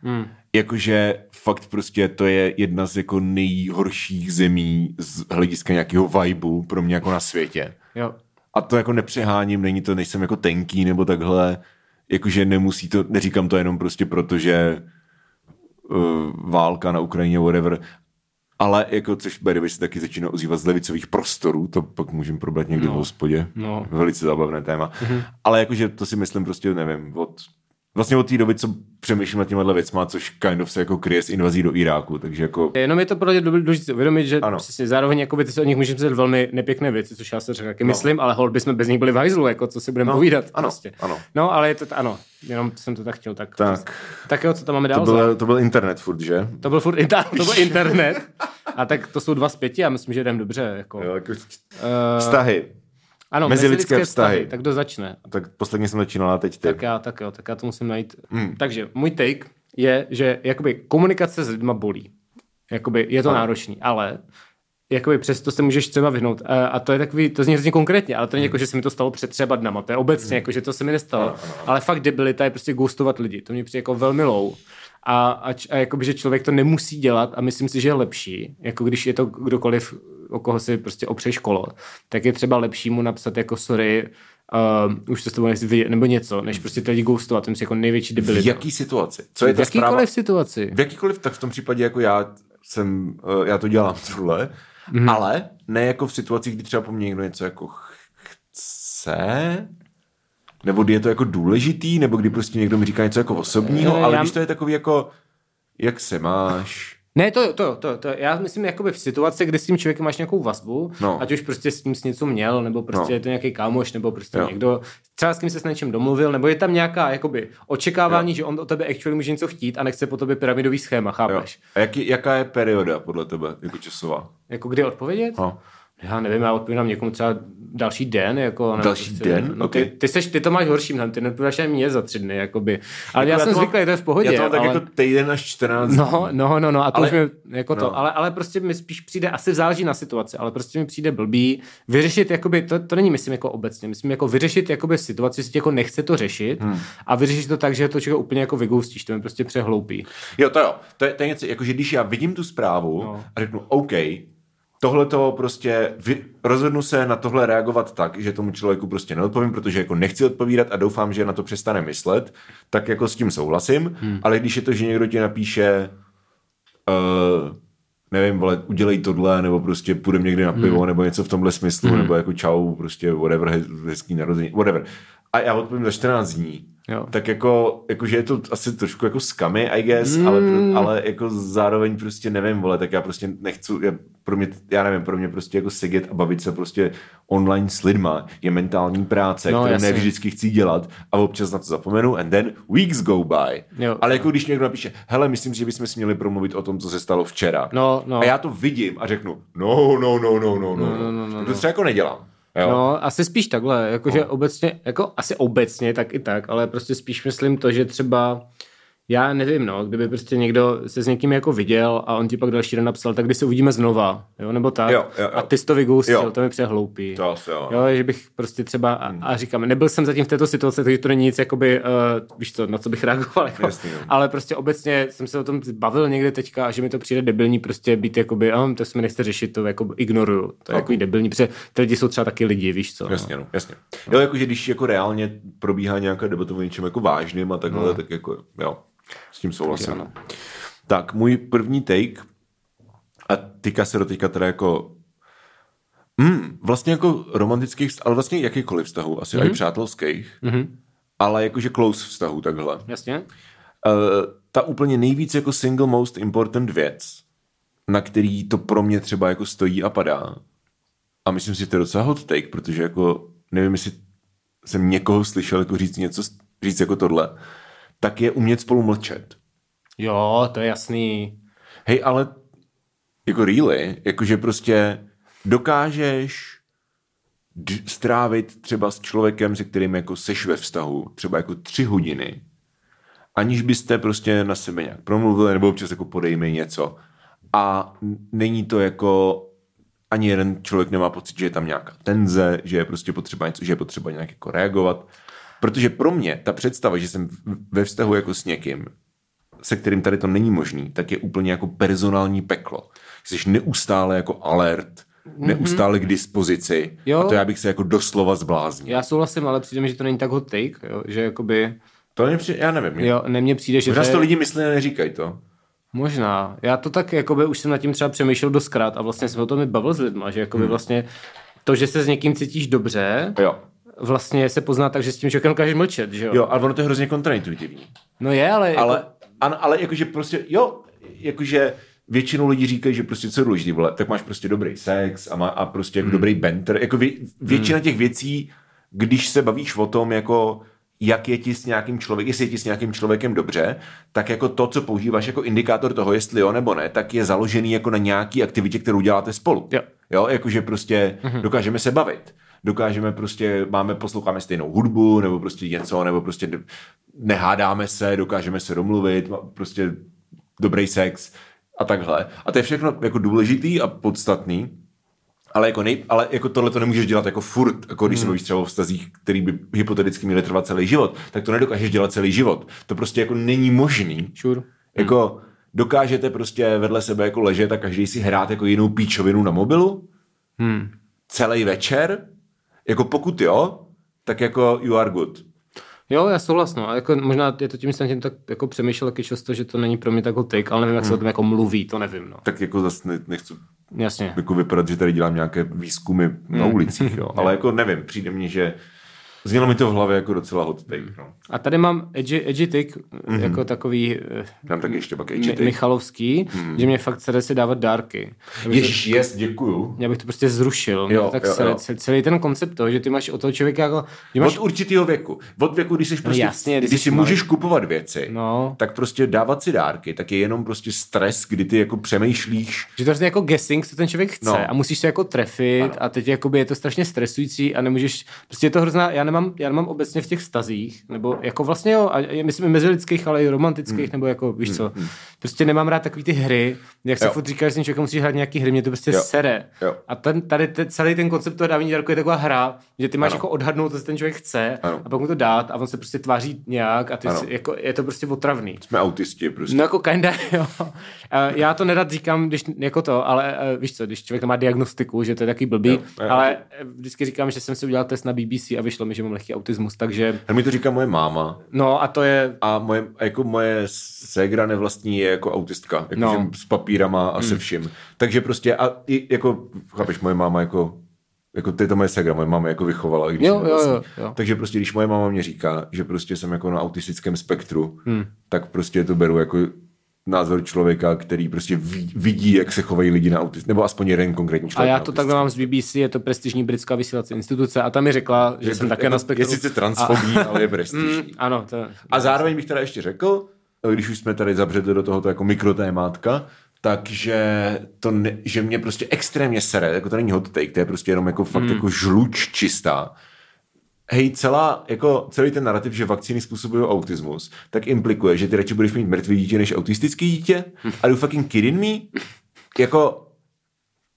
Jakože fakt prostě to je jedna z jako nejhorších zemí z hlediska nějakého vibu pro mě jako na světě. Jo. A to jako nepřeháním, není to, nejsem jako tenký nebo takhle, jakože nemusí to, neříkám to jenom prostě proto, že uh, válka na Ukrajině, whatever, ale jako, což by se taky začíná ozývat z levicových prostorů, to pak můžeme probrat někdy no. v hospodě, No. velice zábavné téma, mm-hmm. ale jakože to si myslím prostě, nevím, od Vlastně od té doby, co přemýšlím nad těmihle věcma, což kind of se jako kryje s invazí do Iráku, takže jako... Jenom je to pro ně důležité si uvědomit, že Ano. přesně zároveň jakoby, ty se o nich můžeš myslet velmi nepěkné věci, což já se řekl, no. myslím, ale hold bychom bez nich byli v hajzlu, jako co si budeme No, povídat. ano, prostě. ano. No, ale je to, ano, jenom jsem to tak chtěl. Tak, Tak. tak jo, co tam máme To dál? za- byl, to byl internet furt, že? to byl furt inter, *laughs* to byl internet. A tak to jsou dva z pěti, já myslím, že jdem dobře. Jako. Jo, jako Uh, vztahy. Ano, mezilidské mezilidské vztahy. vztahy. Tak kdo začne? Tak posledně jsem začínal a teď ty. Tak já, tak jo, tak já to musím najít. Hmm. Takže můj take je, že jakoby komunikace s lidma bolí. Jakoby je to Ano. náročný, ale jakoby přesto se můžeš třeba vyhnout. A, a to je takový, to zní hrozně konkrétně, ale to není jako, že se mi to stalo před třeba dnama, to je obecně, jako, že to se mi nestalo. Ale fakt debilita je prostě ghostovat lidi, to mě přijde jako velmi low. A, a, a jakoby, že člověk to nemusí dělat a myslím si, že je lepší, jako když je to kdokoliv, o koho si prostě opřeš kolo, tak je třeba lepší mu napsat jako sorry, uh, už to s tebou nechci vidět, nebo něco, než prostě lidi ghostovat, to je jako největší V debilita. jaký situaci? Co je v ta zpráva? jakýkoliv situaci. V jakýkoliv, tak v tom případě jako já jsem, eh, já to dělám *laughs* Mhm. mm. ale ne jako v situacích, kdy třeba po mně někdo něco jako ch- chce, nebo kdy je to jako důležitý, nebo kdy prostě někdo mi říká něco jako osobního, Eh, ale já- když to je takový jako, jak se máš, Ne, to, to, to, to, já myslím jakoby v situaci, kdy s tím člověkem máš nějakou vazbu, No. ať už prostě s tím s něco měl, nebo prostě No. je to nějaký kámoš, nebo prostě Jo. jo. někdo, třeba s kým se s něčem domluvil, nebo je tam nějaká jakoby očekávání, jo. že on o tebe actually může něco chtít a nechce po tobě pyramidový schéma, Jo. chápeš? A jaký, jaká je perioda podle tebe, jako časová? Jako kdy odpovědět? No. Já nevím, já odpovídám někomu třeba další den. Jako, nebo Další den? No, Ok. ty, ty, seš, ty to máš horší mnohem, ty neodpovídáš ani mě za tři dny, jakoby. Ale Jako já, jsem to mám- zvyklý, to je v pohodě. Já to mám tak ale... jako týden až 14 No, no, no, no, a to Ale- už mi, jako no. to, ale, ale prostě mi spíš přijde, asi záleží na situaci, ale prostě mi přijde blbý vyřešit, jakoby, to, to není myslím jako obecně, myslím jako vyřešit jakoby situaci, si jako nechce to řešit hmm. a vyřešit to tak, že to člověk úplně jako vygoustíš, to mi prostě přehloupí. Jo, to jo. To je, to je něco, jako že když já vidím tu zprávu no. No. a řeknu, OK, tohle to prostě, vy, rozhodnu se na tohle reagovat tak, že tomu člověku prostě neodpovím, protože jako nechci odpovídat a doufám, že na to přestane myslet, tak jako s tím souhlasím, hmm. ale když je to, že někdo ti napíše uh, nevím, vole, udělej tohle, nebo prostě půjdeme někde na pivo, hmm. nebo něco v tomhle smyslu, hmm. nebo jako čau, prostě whatever, hez- hezký narození, whatever. A já odpovím za 14 dní jo. tak jako, jako, že je to asi trošku jako skamy, I guess, mm. ale, hmm. ale jako zároveň prostě nevím, vole, tak já prostě nechci, já, pro mě, já nevím, pro mě prostě jako sedět a bavit se prostě online s lidma je mentální práce, no, kterou nevždycky chci dělat a občas na to zapomenu and then weeks go by. Jo, ale jako jo. když někdo napíše, hele, myslím, že bychom si měli promluvit o tom, co se stalo včera. No, no. A já to vidím a řeknu, no, no, no, no, no, no. no, no, no, no. no to no. třeba jako nedělám. Jo? No, asi spíš takhle, jakože no. obecně, jako asi obecně, tak i tak, ale prostě spíš myslím to, že třeba já nevím, no, kdyby prostě někdo se s někým jako viděl a on ti pak další den napsal, tak kdy se uvidíme znova, jo, nebo tak. Jo, jo, jo. A ty jsi to vygoustil, to mi přehloupí. To asi jo. Jo, že bych prostě třeba, a, a říkám, nebyl jsem zatím v této situaci, takže to není nic, jakoby, uh, víš co, na co bych reagoval, jako, Jasný, no. ale prostě obecně jsem se o tom bavil někde teďka a že mi to přijde debilní prostě být jakoby, a to se mi nechce řešit, to jako ignoruju, to je jako debilní, protože ty lidi jsou třeba taky lidi, víš co. Jasně, no, jasně. Jo, jakože když jako reálně probíhá nějaká debata o něčem jako vážným a takhle, no. tak jako, jo, s tím souhlasím. ano. Tak, můj první take, a týká se do teďka teda jako mm, vlastně jako romantických, ale vlastně jakýkoliv vztahů, asi mm-hmm. i přátelských, mm-hmm. ale jakože close vztahů takhle. Jasně? Uh, ta úplně nejvíc jako single most important věc, na který to pro mě třeba jako stojí a padá. A myslím si, že to je docela hot take, protože jako nevím, jestli jsem někoho slyšel jako říct něco, říct jako tohle, tak je umět spolu mlčet. Jo, to je jasný. Hej, ale jako really, jakože prostě dokážeš d- strávit třeba s člověkem, se kterým jako seš ve vztahu, třeba jako tři hodiny, aniž byste prostě na sebe nějak promluvili, nebo občas jako podej mi něco. A není to jako ani jeden člověk nemá pocit, že je tam nějaká tenze, že je prostě potřeba něco, že je potřeba nějak jako reagovat. Protože pro mě ta představa, že jsem ve vztahu jako s někým, se kterým tady to není možný, tak je úplně jako personální peklo. Jsi neustále jako alert, neustále k dispozici Jo. a to já bych se jako doslova zbláznil. Já souhlasím, ale přijde mi, že to není tak hot take, jo? že jakoby, To mě přijde, já nevím. jo, ne, mně přijde, že Možná to je... to lidi myslí a neříkají to. Možná. Já to tak, jakoby, už jsem nad tím třeba přemýšlel doskrát a vlastně jsem o tom i bavil s lidma, že jakoby hmm. vlastně to, že se s někým cítíš dobře, Jo. Vlastně se pozná tak, že s tím člověkem dokážeš mlčet, že jo? Jo, ale ono to je hrozně kontraintuitivní. No je, ale... Ale, Jako, ano, ale jakože prostě, jo, jakože většinou lidí říkají, že prostě co je důležitý, vole, tak máš prostě dobrý sex a, má, a prostě jako hmm. dobrý banter. Jako vě, většina hmm. těch věcí, když se bavíš o tom, jako jak je ti s nějakým člověkem, jestli je ti s nějakým člověkem dobře, tak jako to, co používáš jako indikátor toho, jestli jo nebo ne, tak je založený jako na nějaký aktivitě, kterou děláte spolu. Jo. Jo, jakože prostě mm-hmm. dokážeme se bavit. Dokážeme prostě, máme, posloucháme stejnou hudbu, nebo prostě něco, nebo prostě nehádáme se, dokážeme se domluvit, prostě dobrý sex a takhle. A to je všechno jako důležitý a podstatný, ale jako, nej, ale jako tohle to nemůžeš dělat jako furt, jako když hmm. se třeba o vztazích, který by hypoteticky měly trvat celý život, tak to nedokážeš dělat celý život. To prostě jako není možný. Sure. Jako dokážete prostě vedle sebe jako ležet a každý si hrát jako jinou píčovinu na mobilu Hmm. celý večer, jako pokud jo, tak jako you are good. Jo, já souhlasím. A jako možná je to tím, že jsem tím tak jako přemýšlel taky často, že to není pro mě tak hot take, ale nevím, jak se o tom jako mluví, to nevím. No. Tak jako zase ne, nechci Jasně. jako vypadat, že tady dělám nějaké výzkumy na ulicích, jo. *laughs* ale jako nevím, přijde mně, že Znělo mi to v hlavě jako docela hot take. No. A tady mám edgy, edgy tick, mm-hmm. jako takový eh, Dám taky ještě pak Mi- edgy take. Michalovský, mm. že mě fakt sere si dávat dárky. Ježiš, yes, děkuju. to, já bych to prostě zrušil. Jo, Jo, tak jo, sere, jo. cel- celý ten koncept toho, že ty máš o toho člověka jako, že máš Od určitého věku. Od věku, když jsi prostě, jasně, když když jsi si malý. můžeš kupovat věci, No. tak prostě dávat si dárky, tak je jenom prostě stres, kdy ty jako přemýšlíš, Že to je jako guessing, co ten člověk chce No. no. a musíš se jako trefit Ano. a teď jakoby je to strašně stresující a nemůžeš, prostě je to hrozná, já nemám, já nemám obecně v těch stazích, nebo jako vlastně jo, a myslím i mezilidských, ale i romantických, hmm. nebo jako víš co, prostě nemám rád takový ty hry, jak se furt říká, že s tím člověkem musíš hrát nějaký hry, mě to prostě Jo. sere. Jo. A ten, tady ten, celý ten koncept toho dávání dárku je taková hra, že ty máš Ano. jako odhadnout, co ten člověk chce Ano. a pak mu to dát a on se prostě tváří nějak a ty Ano. si, jako, je to prostě otravný. jsme autisti prostě. No jako kinda, *laughs* jo. Já to nerad říkám, když jako to, ale eh, víš co, když člověk má diagnostiku, že to je taky blbý, Jo, ale vždycky říkám, že jsem si udělal test na BBC a vyšlo mi, že mám lehký autismus, takže A mi to říká moje máma. no a to je, A moje, jako moje ségra nevlastní je jako autistka, jako No. s papírama a se vším. Takže prostě, a i jako, chápeš, moje máma jako, jako to je to moje ségra, moje máma jako vychovala. Když Jo, jsem jo, nevlastní. jo, jo. Takže prostě, když moje máma mě říká, že prostě jsem jako na autistickém spektru, Hmm. hmm. tak prostě to beru jako názor člověka, který prostě vidí, jak se chovají lidi na autismus, nebo aspoň jeden konkrétní a člověk. já na to takhle mám z BBC, je to prestižní britská vysílací instituce a tam mi řekla, že, jsem také na spektru. Je sice transfobní, ale je prestižní. Mm, ano, to, A zároveň bych teda ještě řekl, když už jsme tady zabředli do tohoto jako mikrotémátka, takže to ne, že mě prostě extrémně sere, jako to není hot take, to je prostě jenom jako fakt jako žluč čistá. Hej, celá, jako celý ten narrativ, že vakcíny způsobují autismus, tak implikuje, že ty radši budeš mít mrtvý dítě než autistický dítě? Are you fucking kidding me? Jako,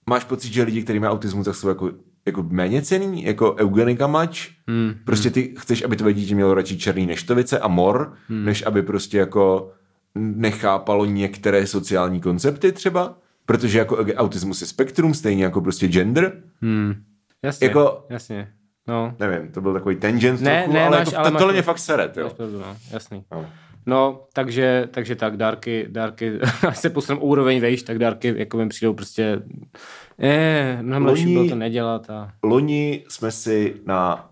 máš pocit, že lidi, kteří mají autismus, tak jsou jako, jako méně cený, jako eugenika mač. Hmm. Prostě ty chceš, aby tvoje dítě mělo radši černý neštovice a mor, hmm. než aby prostě jako nechápalo některé sociální koncepty třeba. Protože jako autismus je spektrum, stejně jako prostě gender. jasně, Jako- jasně, no. Nevím, to byl takový tangent Ne, trochu, ne, ale, máš- jako, ale to, máš- tohle mě fakt sere, jo. Pravdu, no, jasný. No. No, takže, takže tak, dárky, dárky, *laughs* až se posuneme úroveň vejš, tak dárky jako mi přijdou prostě, eh, mnohem lepší bylo to nedělat a Loni jsme si na,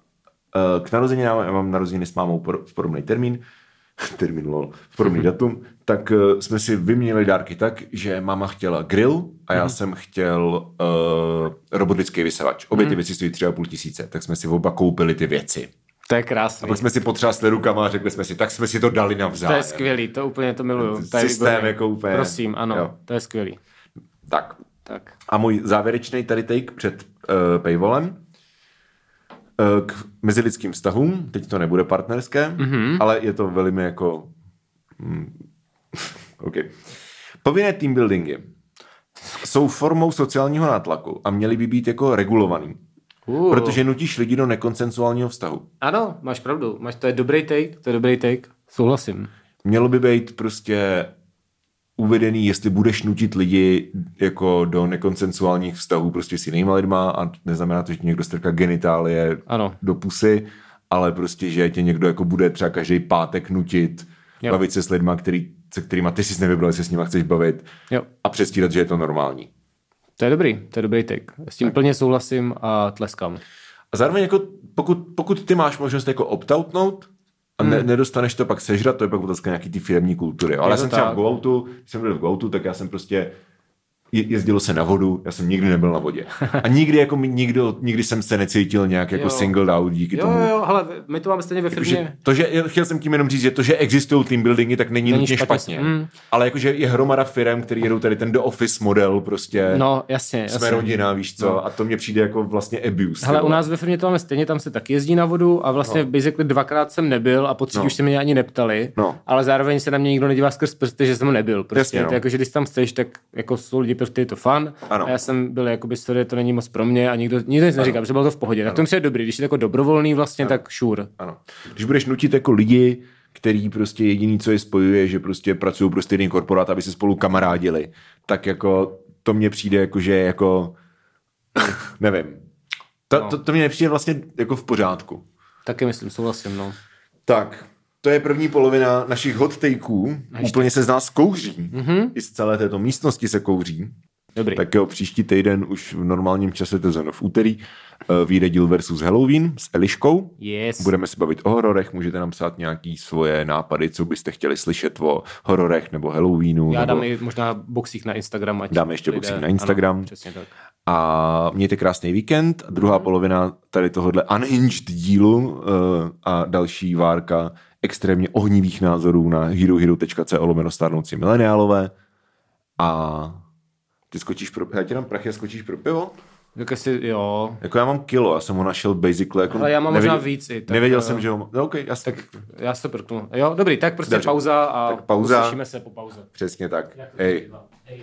uh, k narozeninám, já mám narozeniny s mámou v podobný termín, *laughs* termín lol, v podobný *laughs* datum, tak uh, jsme si vyměnili dárky tak, že máma chtěla grill a já jsem chtěl uh, robotický vysavač. Obě ty věci stojí 3,5 tisíce, tak jsme si oba koupili ty věci. to je krásný. Pak jsme si potřásli rukama a řekli jsme si, tak jsme si to dali To navzájem. je skvělý, to úplně to miluju. To je Systém výborný. jako úplně- Prosím, ano, jo. to je skvělý. Tak, Tak. A můj závěrečný tady take před uh, paywallem uh, k mezilidským vztahům, teď to nebude partnerské, mm-hmm. ale je to velmi jako... Mm, *laughs* OK. Povinné team buildingy jsou formou sociálního nátlaku a měly by být jako regulovaný, Uh, protože nutíš lidi do nekonsensuálního vztahu. Ano, máš pravdu. Máš, to je dobrý take, to je dobrý take. Souhlasím. Mělo by být prostě uvedený, jestli budeš nutit lidi jako do nekonsensuálních vztahů prostě s jinýma lidma a neznamená to, že ti někdo strká genitálie Ano. do pusy, ale prostě, že tě někdo jako bude třeba každý pátek nutit Jo. bavit se s lidma, který, se kterýma ty jsi nevybral, jestli s nima chceš bavit Jo, a přestírat, že je to normální. to je dobrý, to je dobrý take. S tím plně souhlasím a tleskám. A zároveň jako pokud, pokud ty máš možnost jako opt-outnout a ne, nedostaneš to pak sežrat, to je pak otázka nějaký ty firmní kultury. Ale já jsem třeba tak. v Gooutu, když jsem byl v Gooutu, tak já jsem prostě jezdilo se na vodu, já jsem nikdy nebyl na vodě. A nikdy jako mi nikdo, nikdy jsem se necítil nějak jako Jo. singled out díky Jo, tomu. jo, jo, hele, my to máme stejně ve firmě. Že to, že, chtěl jsem tím jenom říct, že to, že existují team buildingy, tak není, Není nutně špatně. špatně. Mm. Ale jakože je hromada firm, který jedou tady ten do office model, prostě No, jasně, jsme jasně. rodina, víš co, No. a to mě přijde jako vlastně abuse. Hele, ty u nás ve firmě to máme stejně, tam se taky jezdí na vodu a vlastně no. basically dvakrát jsem nebyl a po No. už se mě ani neptali, No. ale zároveň se na mě nikdo nedívá skrz prsty, že jsem nebyl. Prostě Jasně, no. jako, že když tam chceš, tak jako jsou lidi, prostě je to fun. Ano. A já jsem byl jakoby sorry, to není moc pro mě a nikdo, nikdo nic neříká, protože bylo to v pohodě. Tak to je dobrý, když je to jako dobrovolný vlastně, tak sure. Ano. Když budeš nutit jako lidi, který prostě jediný, co je spojuje, že prostě pracují pro stejný korporát, aby se spolu kamarádili, tak jako to mně přijde jako, že jako *laughs* nevím. To, No. to, to mě nepřijde vlastně jako v pořádku. Taky myslím, souhlasím, no. Tak, to je první polovina našich hot takeů. Úplně se z nás kouří. Mhm. I z celé této místnosti se kouří. Dobrý. Tak jo, příští týden už v normálním čase, to znamená v úterý, eh, vyjde díl versus Halloween s Eliškou. Yes. Budeme se bavit o hororech, můžete nám psát nějaký svoje nápady, co byste chtěli slyšet o hororech nebo Halloweenu. Já nebo... dám i možná boxík na Instagram. Ať Dáme ještě lidé- boxík na Instagram. Ano, přesně tak. A mějte krásný víkend. Druhá polovina tady tohohle unhinged dílu uh, a další várka extrémně ohnivých názorů na herohero.co lomeno stárnoucí mileniálové. A ty skočíš pro... Já ti dám prachy a skočíš pro pivo? Tak asi, jo. Jako já mám kilo, já jsem ho našel basically. Jako Ale já mám nevěděl, možná víc i, tak, nevěděl eh, jsem, že ho mám. No, okay, já tak... Já se prknu. Jo, dobrý, tak prostě Dobře. pauza a Tak pauza. uslyšíme se po pauze. Přesně tak. Hej. Hej.